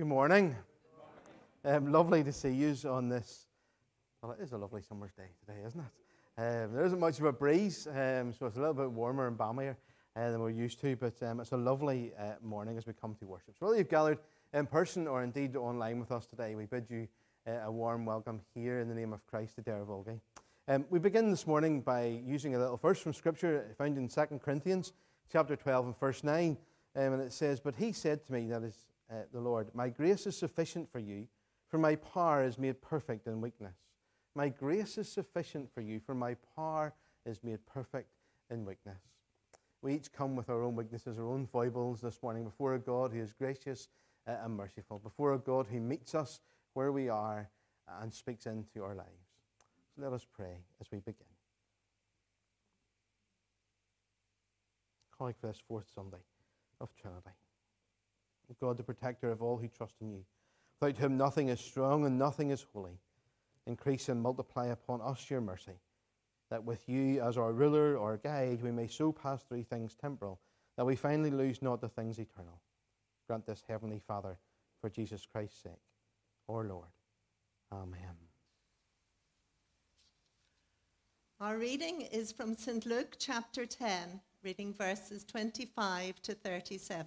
Good morning. Um, lovely to see you on this. Well, it is a lovely summer's day today, isn't it? Um, there isn't much of a breeze, um, so it's a little bit warmer and balmier uh, than we're used to, but um, it's a lovely uh, morning as we come to worship. So, whether you've gathered in person or indeed online with us today, we bid you uh, a warm welcome here in the name of Christ to Derryvolgie. Um, we begin this morning by using a little verse from Scripture found in 2 Corinthians chapter 12 and verse 9. Um, and it says, But he said to me, that is uh, the Lord, My grace is sufficient for you, for my power is made perfect in weakness. My grace is sufficient for you, for my power is made perfect in weakness. We each come with our own weaknesses, our own foibles this morning before a God who is gracious uh, and merciful, before a God who meets us where we are and speaks into our lives. So let us pray as we begin. Calling for this fourth Sunday of Trinity. God, the protector of all who trust in you. Without whom nothing is strong and nothing is holy. Increase and multiply upon us your mercy, that with you as our ruler or guide, we may so pass through things temporal, that we finally lose not the things eternal. Grant this, Heavenly Father, for Jesus Christ's sake, our Lord. Amen. Our reading is from St. Luke chapter 10, reading verses 25 to 37.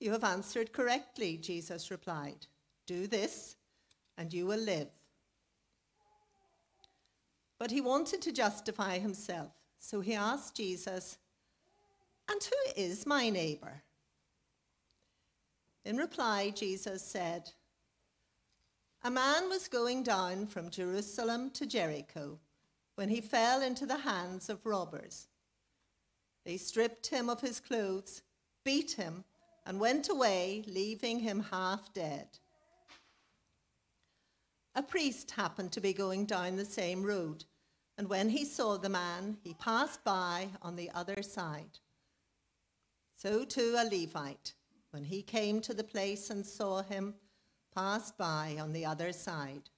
You have answered correctly, Jesus replied. Do this, and you will live. But he wanted to justify himself, so he asked Jesus, And who is my neighbor? In reply, Jesus said, A man was going down from Jerusalem to Jericho when he fell into the hands of robbers. They stripped him of his clothes, beat him, and went away, leaving him half dead. A priest happened to be going down the same road, and when he saw the man, he passed by on the other side. So too a Levite, when he came to the place and saw him, passed by on the other side.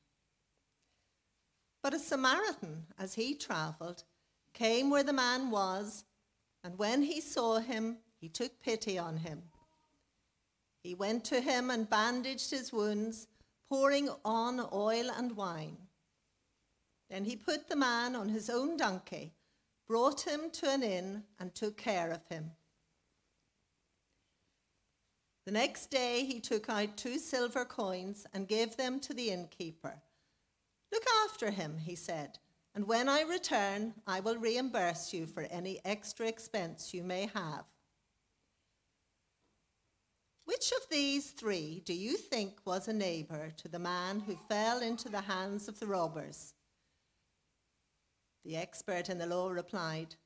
But a Samaritan, as he traveled, came where the man was, and when he saw him, he took pity on him. He went to him and bandaged his wounds, pouring on oil and wine. Then he put the man on his own donkey, brought him to an inn, and took care of him. The next day he took out two silver coins and gave them to the innkeeper. Look after him, he said, and when I return, I will reimburse you for any extra expense you may have. Which of these three do you think was a neighbor to the man who fell into the hands of the robbers? The expert in the law replied,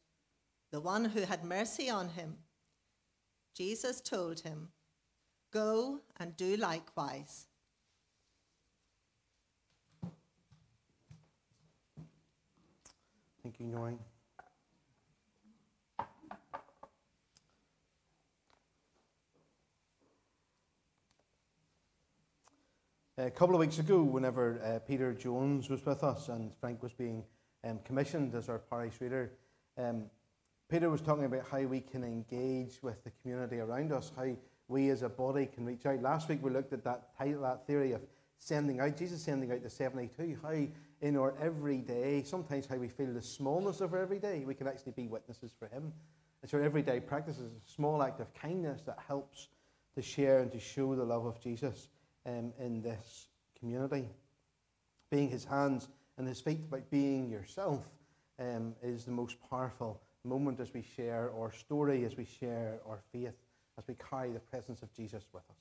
The one who had mercy on him. Jesus told him, Go and do likewise. Thank you, Noreen. A couple of weeks ago, whenever uh, Peter Jones was with us and Frank was being um, commissioned as our parish reader, um, Peter was talking about how we can engage with the community around us, how we as a body can reach out. Last week we looked at that, that theory of sending out, Jesus sending out the 72, how in our everyday, sometimes how we feel the smallness of our everyday, we can actually be witnesses for Him. It's our everyday practices, a small act of kindness that helps to share and to show the love of Jesus um, in this community. Being His hands and His feet, by being yourself, um, is the most powerful moment as we share our story, as we share our faith as we carry the presence of Jesus with us.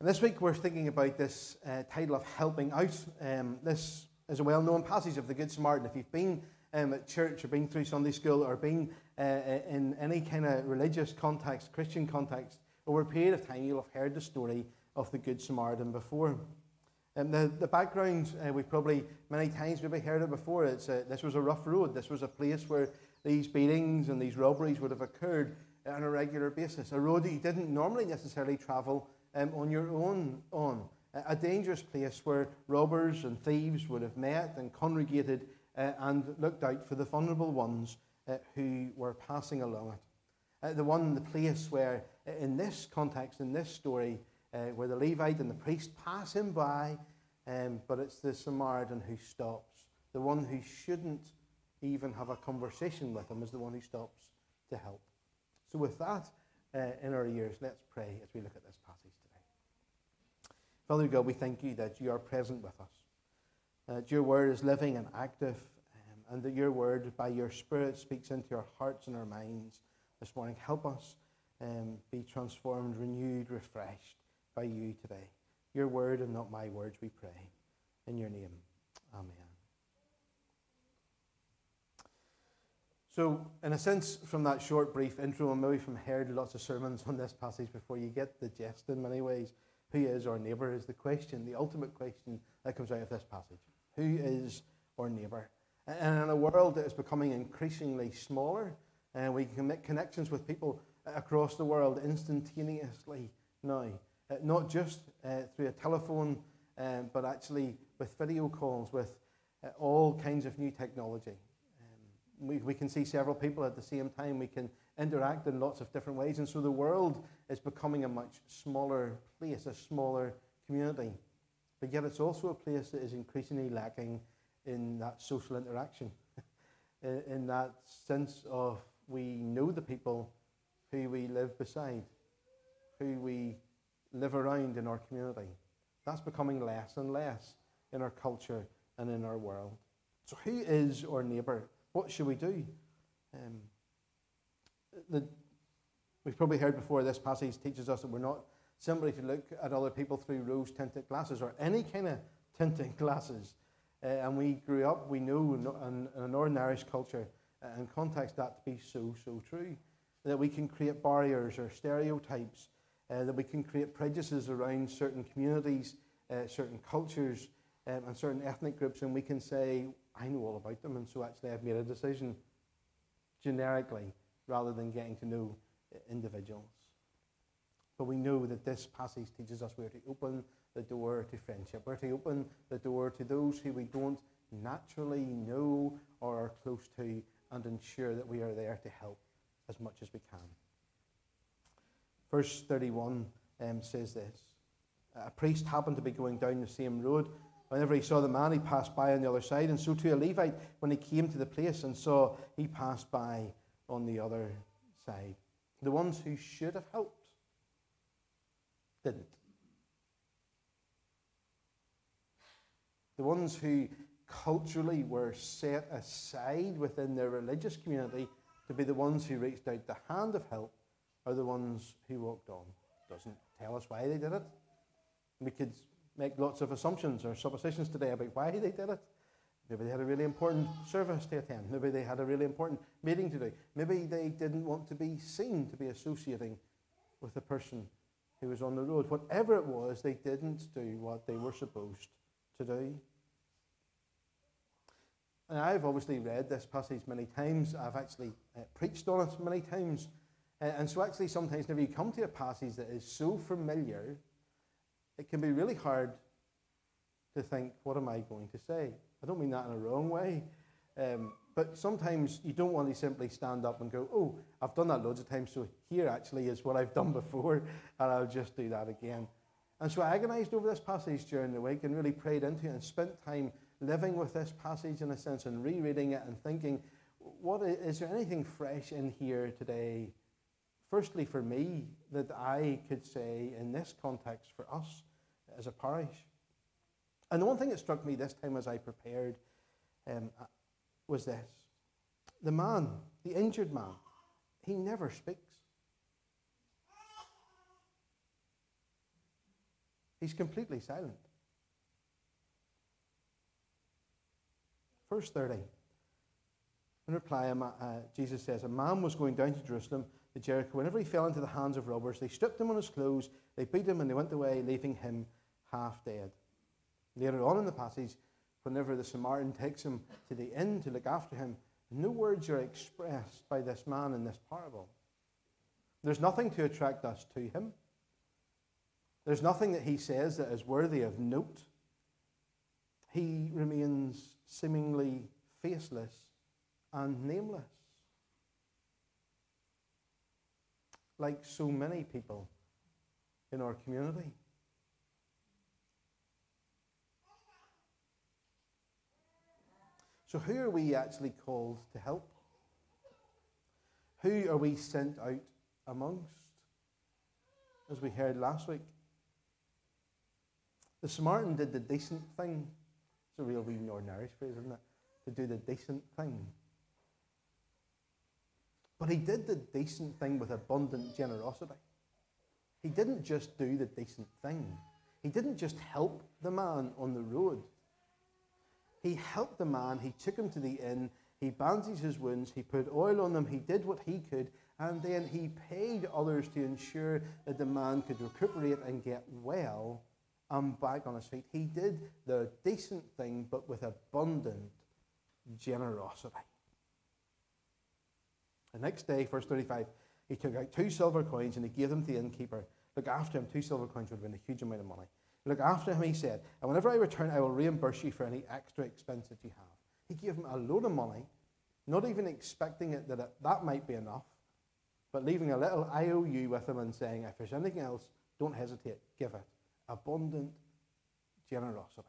And this week we're thinking about this uh, title of helping out. Um, this is a well known passage of the Good Samaritan. If you've been um, at church or been through Sunday school or been uh, in any kind of religious context, Christian context, over a period of time, you'll have heard the story of the Good Samaritan before. And the, the background, uh, we've probably many times maybe heard it before. It's a, this was a rough road. This was a place where these beatings and these robberies would have occurred on a regular basis. A road that you didn't normally necessarily travel um, on your own on. A, a dangerous place where robbers and thieves would have met and congregated uh, and looked out for the vulnerable ones uh, who were passing along it. Uh, the one, the place where, uh, in this context, in this story, uh, where the Levite and the priest pass him by, um, but it's the Samaritan who stops. The one who shouldn't even have a conversation with him is the one who stops to help. So, with that uh, in our ears, let's pray as we look at this passage today. Father God, we thank you that you are present with us, that your word is living and active, um, and that your word, by your Spirit, speaks into our hearts and our minds this morning. Help us um, be transformed, renewed, refreshed by you today. Your word and not my words, we pray. In your name, amen. So, in a sense, from that short, brief intro, and maybe from heard lots of sermons on this passage before, you get the gist in many ways. Who is our neighbour is the question, the ultimate question that comes out of this passage. Who is our neighbour? And in a world that is becoming increasingly smaller, and uh, we can make connections with people across the world instantaneously now, uh, not just uh, through a telephone, um, but actually with video calls, with uh, all kinds of new technology. Um, we, we can see several people at the same time. We can interact in lots of different ways. And so the world is becoming a much smaller place, a smaller community. But yet it's also a place that is increasingly lacking in that social interaction, in, in that sense of we know the people who we live beside, who we live around in our community. That's becoming less and less in our culture and in our world. So, who is our neighbour? What should we do? Um, the, we've probably heard before this passage teaches us that we're not simply to look at other people through rose tinted glasses or any kind of tinted glasses. Uh, and we grew up, we know in, in, Northern Irish culture uh, and context that to be so, so true. That we can create barriers or stereotypes uh, that we can create prejudices around certain communities, uh, certain cultures, um, and certain ethnic groups, and we can say, I know all about them, and so actually I've made a decision generically rather than getting to know uh, individuals. But we know that this passage teaches us where to open the door to friendship, where to open the door to those who we don't naturally know or are close to, and ensure that we are there to help as much as we can. Verse 31 um, says this A priest happened to be going down the same road. Whenever he saw the man, he passed by on the other side. And so too a Levite, when he came to the place and saw, he passed by on the other side. The ones who should have helped didn't. The ones who culturally were set aside within their religious community to be the ones who reached out the hand of help are the ones who walked on. Doesn't tell us why they did it. We could make lots of assumptions or suppositions today about why they did it. Maybe they had a really important service to attend. Maybe they had a really important meeting to do. Maybe they didn't want to be seen to be associating with the person who was on the road. Whatever it was, they didn't do what they were supposed to do. And I've obviously read this passage many times. I've actually uh, preached on it many times. And so, actually, sometimes whenever you come to a passage that is so familiar, it can be really hard to think, what am I going to say? I don't mean that in a wrong way. Um, but sometimes you don't want to simply stand up and go, oh, I've done that loads of times, so here actually is what I've done before, and I'll just do that again. And so I agonized over this passage during the week and really prayed into it and spent time living with this passage in a sense and rereading it and thinking, what is, is there anything fresh in here today firstly for me that I could say in this context for us as a parish. And the one thing that struck me this time as I prepared um, uh, was this the man, the injured man, he never speaks. He's completely silent. Verse 30. In reply, uh, Jesus says, A man was going down to Jerusalem Jericho, whenever he fell into the hands of robbers, they stripped him on his clothes, they beat him, and they went away, leaving him half dead. Later on in the passage, whenever the Samaritan takes him to the inn to look after him, no words are expressed by this man in this parable. There's nothing to attract us to him. There's nothing that he says that is worthy of note. He remains seemingly faceless and nameless. Like so many people in our community. So, who are we actually called to help? Who are we sent out amongst? As we heard last week, the Samaritan did the decent thing. It's a real wee Northern Irish phrase, isn't it? To do the decent thing. But he did the decent thing with abundant generosity. He didn't just do the decent thing, he didn't just help the man on the road. He helped the man, he took him to the inn, he bandaged his wounds, he put oil on them, he did what he could, and then he paid others to ensure that the man could recuperate and get well and back on his feet. He did the decent thing, but with abundant generosity. The next day, verse 35, he took out two silver coins and he gave them to the innkeeper. Look after him, two silver coins would have been a huge amount of money. Look after him, he said, and whenever I return, I will reimburse you for any extra expense that you have. He gave him a load of money, not even expecting it that it, that might be enough, but leaving a little IOU with him and saying, if there's anything else, don't hesitate, give it. Abundant generosity.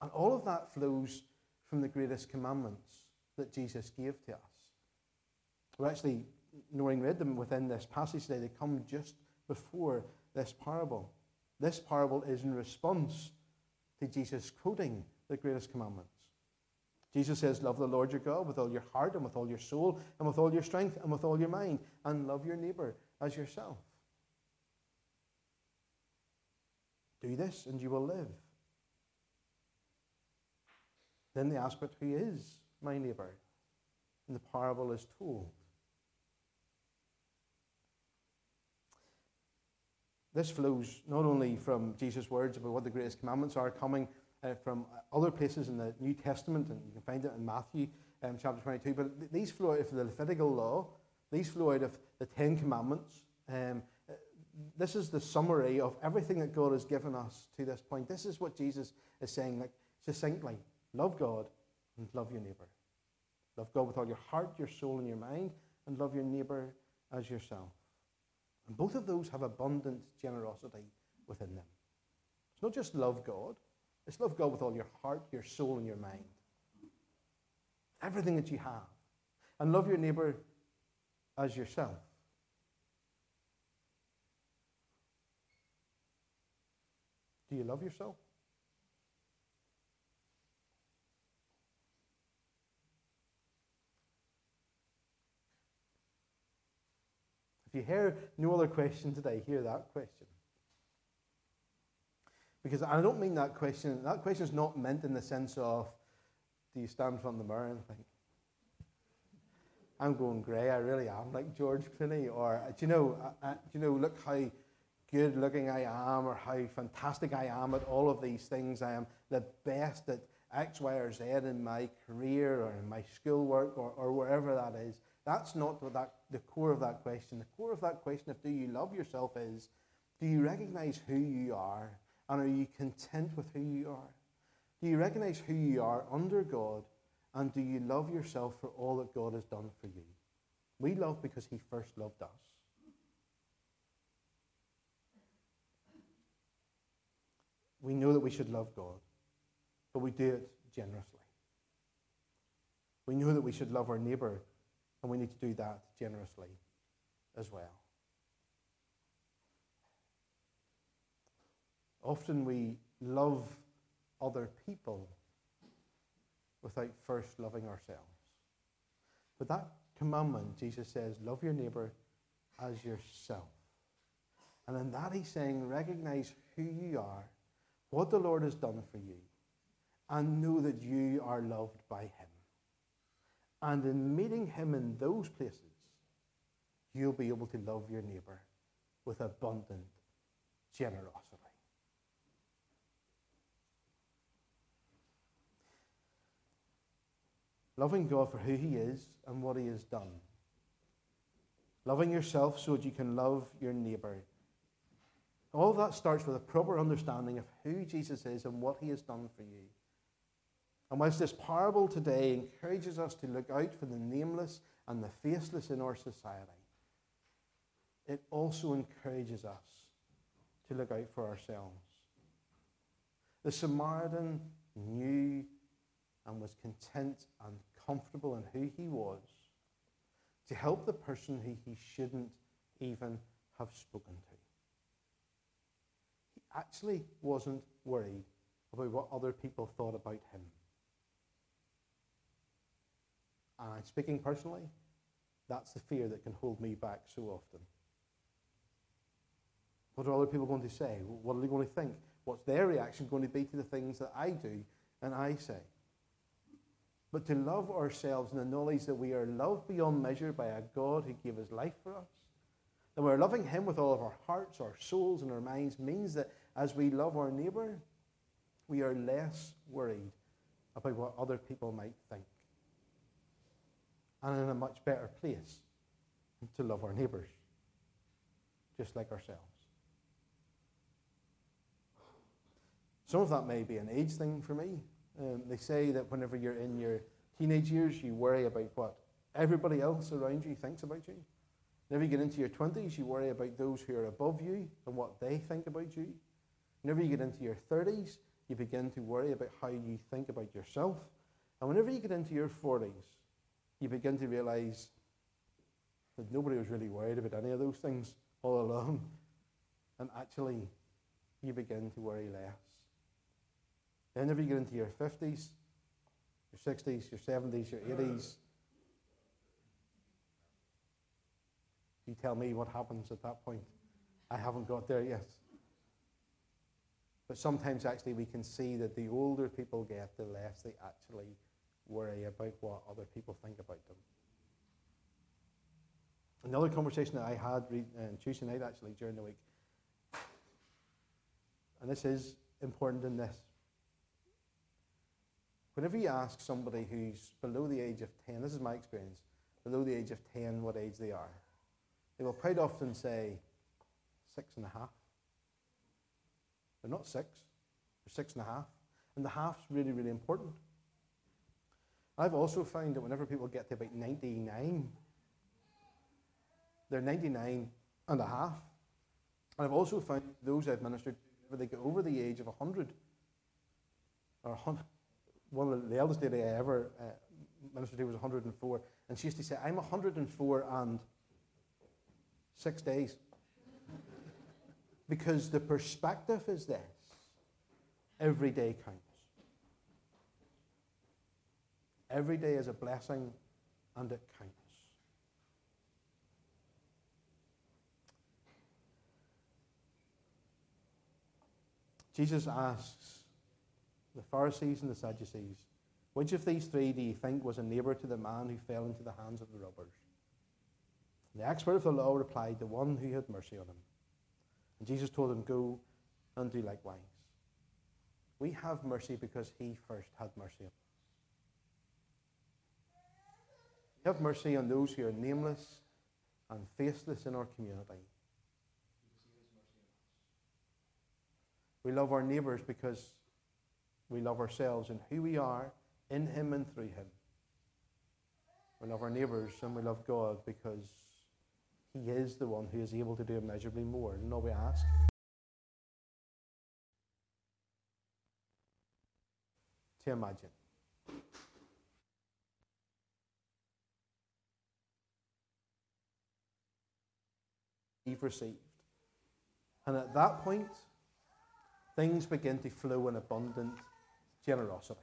And all of that flows from the greatest commandments that Jesus gave to us. We're actually, knowing read them within this passage today, they come just before this parable. This parable is in response to Jesus quoting the greatest commandments. Jesus says, Love the Lord your God with all your heart and with all your soul and with all your strength and with all your mind, and love your neighbor as yourself. Do this and you will live. Then they ask, But who is my neighbor? And the parable is told. This flows not only from Jesus' words about what the greatest commandments are, coming uh, from other places in the New Testament, and you can find it in Matthew um, chapter 22, but th- these flow out of the Levitical law, these flow out of the Ten Commandments. Um, uh, this is the summary of everything that God has given us to this point. This is what Jesus is saying, like succinctly love God and love your neighbor. Love God with all your heart, your soul, and your mind, and love your neighbor as yourself. And both of those have abundant generosity within them. It's not just love God, it's love God with all your heart, your soul, and your mind. Everything that you have. And love your neighbor as yourself. Do you love yourself? If you hear no other question today, hear that question. Because I don't mean that question, that question is not meant in the sense of, do you stand of the mirror and think, I'm going grey, I really am like George Clooney, or do you know, uh, do you know, look how good looking I am, or how fantastic I am at all of these things. I am the best at X, Y, or Z in my career, or in my schoolwork, or, or wherever that is. That's not what that, the core of that question. The core of that question of do you love yourself is, do you recognize who you are, and are you content with who you are? Do you recognize who you are under God, and do you love yourself for all that God has done for you? We love because he first loved us. We know that we should love God, but we do it generously. We know that we should love our neighbor, and we need to do that generously as well. Often we love other people without first loving ourselves. But that commandment, Jesus says, love your neighbor as yourself. And in that he's saying, recognize who you are, what the Lord has done for you, and know that you are loved by him. And in meeting him in those places, you'll be able to love your neighbour with abundant generosity. Loving God for who He is and what He has done. Loving yourself so that you can love your neighbour. All that starts with a proper understanding of who Jesus is and what He has done for you. And whilst this parable today encourages us to look out for the nameless and the faceless in our society, it also encourages us to look out for ourselves. The Samaritan knew and was content and comfortable in who he was to help the person who he shouldn't even have spoken to. He actually wasn't worried about what other people thought about him. And speaking personally, that's the fear that can hold me back so often. What are other people going to say? What are they going to think? What's their reaction going to be to the things that I do and I say? But to love ourselves in the knowledge that we are loved beyond measure by a God who gave his life for us, that we're loving him with all of our hearts, our souls, and our minds means that as we love our neighbour, we are less worried about what other people might think. And in a much better place to love our neighbours, just like ourselves. Some of that may be an age thing for me. Um, they say that whenever you're in your teenage years, you worry about what everybody else around you thinks about you. Whenever you get into your 20s, you worry about those who are above you and what they think about you. Whenever you get into your 30s, you begin to worry about how you think about yourself. And whenever you get into your 40s, you begin to realize that nobody was really worried about any of those things all along. And actually, you begin to worry less. Then, if you get into your 50s, your 60s, your 70s, your 80s, you tell me what happens at that point. I haven't got there yet. But sometimes, actually, we can see that the older people get, the less they actually worry about what other people think about them. Another conversation that I had re- uh, Tuesday night, actually, during the week, and this is important in this. Whenever you ask somebody who's below the age of 10, this is my experience, below the age of 10, what age they are, they will quite often say six and a half. They're not six, they're six and a half. And the half's really, really important. I've also found that whenever people get to about 99, they're 99 and a half. And I've also found those I've ministered whenever they get over the age of 100 or 100, one of the eldest lady I ever uh, ministered to was 104, and she used to say, I'm 104 and six days. because the perspective is this every day counts. Every day is a blessing and it counts. Jesus asks the Pharisees and the Sadducees, which of these three do you think was a neighbor to the man who fell into the hands of the robbers? The expert of the law replied, The one who had mercy on him. And Jesus told him, Go and do likewise. We have mercy because he first had mercy on us. We have mercy on those who are nameless and faceless in our community. We love our neighbours because we love ourselves and who we are in Him and through Him. We love our neighbours and we love God because He is the one who is able to do immeasurably more than all we ask. To imagine. You've received. And at that point, things begin to flow in abundant generosity.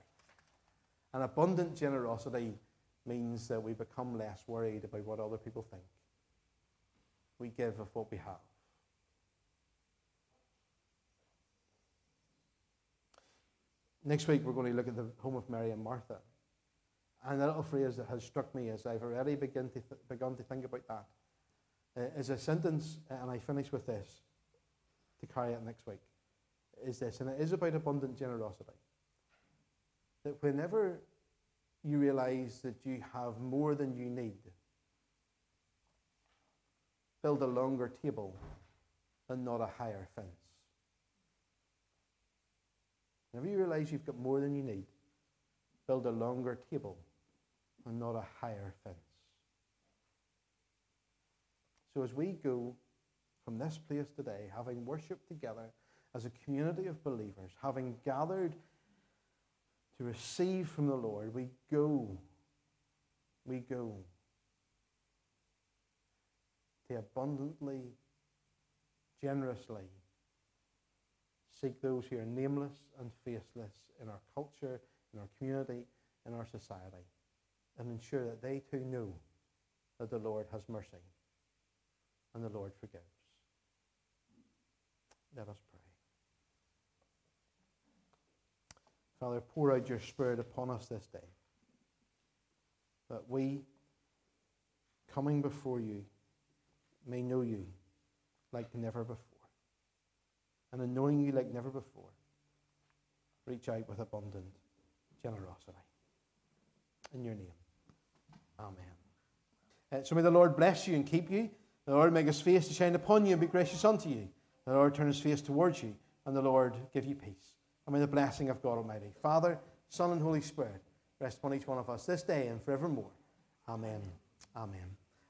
And abundant generosity means that we become less worried about what other people think. We give of what we have. Next week, we're going to look at the home of Mary and Martha. And a little phrase that has struck me as I've already begun to, th- begun to think about that Uh, is a sentence, uh, and I finish with this to carry it next week, is this, and it is about abundant generosity. That whenever you realize that you have more than you need, build a longer table and not a higher fence. Whenever you realize you've got more than you need, build a longer table and not a higher fence. So as we go from this place today, having worshipped together as a community of believers, having gathered to receive from the Lord, we go, we go to abundantly, generously seek those who are nameless and faceless in our culture, in our community, in our society, and ensure that they too know that the Lord has mercy and the Lord forgives. Let us pray. Father, pour out your Spirit upon us this day, that we, coming before you, may know you like never before. And in knowing you like never before, reach out with abundant generosity. In your name. Amen. Uh, so may the Lord bless you and keep you. The Lord make his face to shine upon you and be gracious unto you. The Lord turn his face towards you, and the Lord give you peace. And may the blessing of God Almighty, Father, Son, and Holy Spirit rest upon each one of us this day and forevermore. Amen. Amen.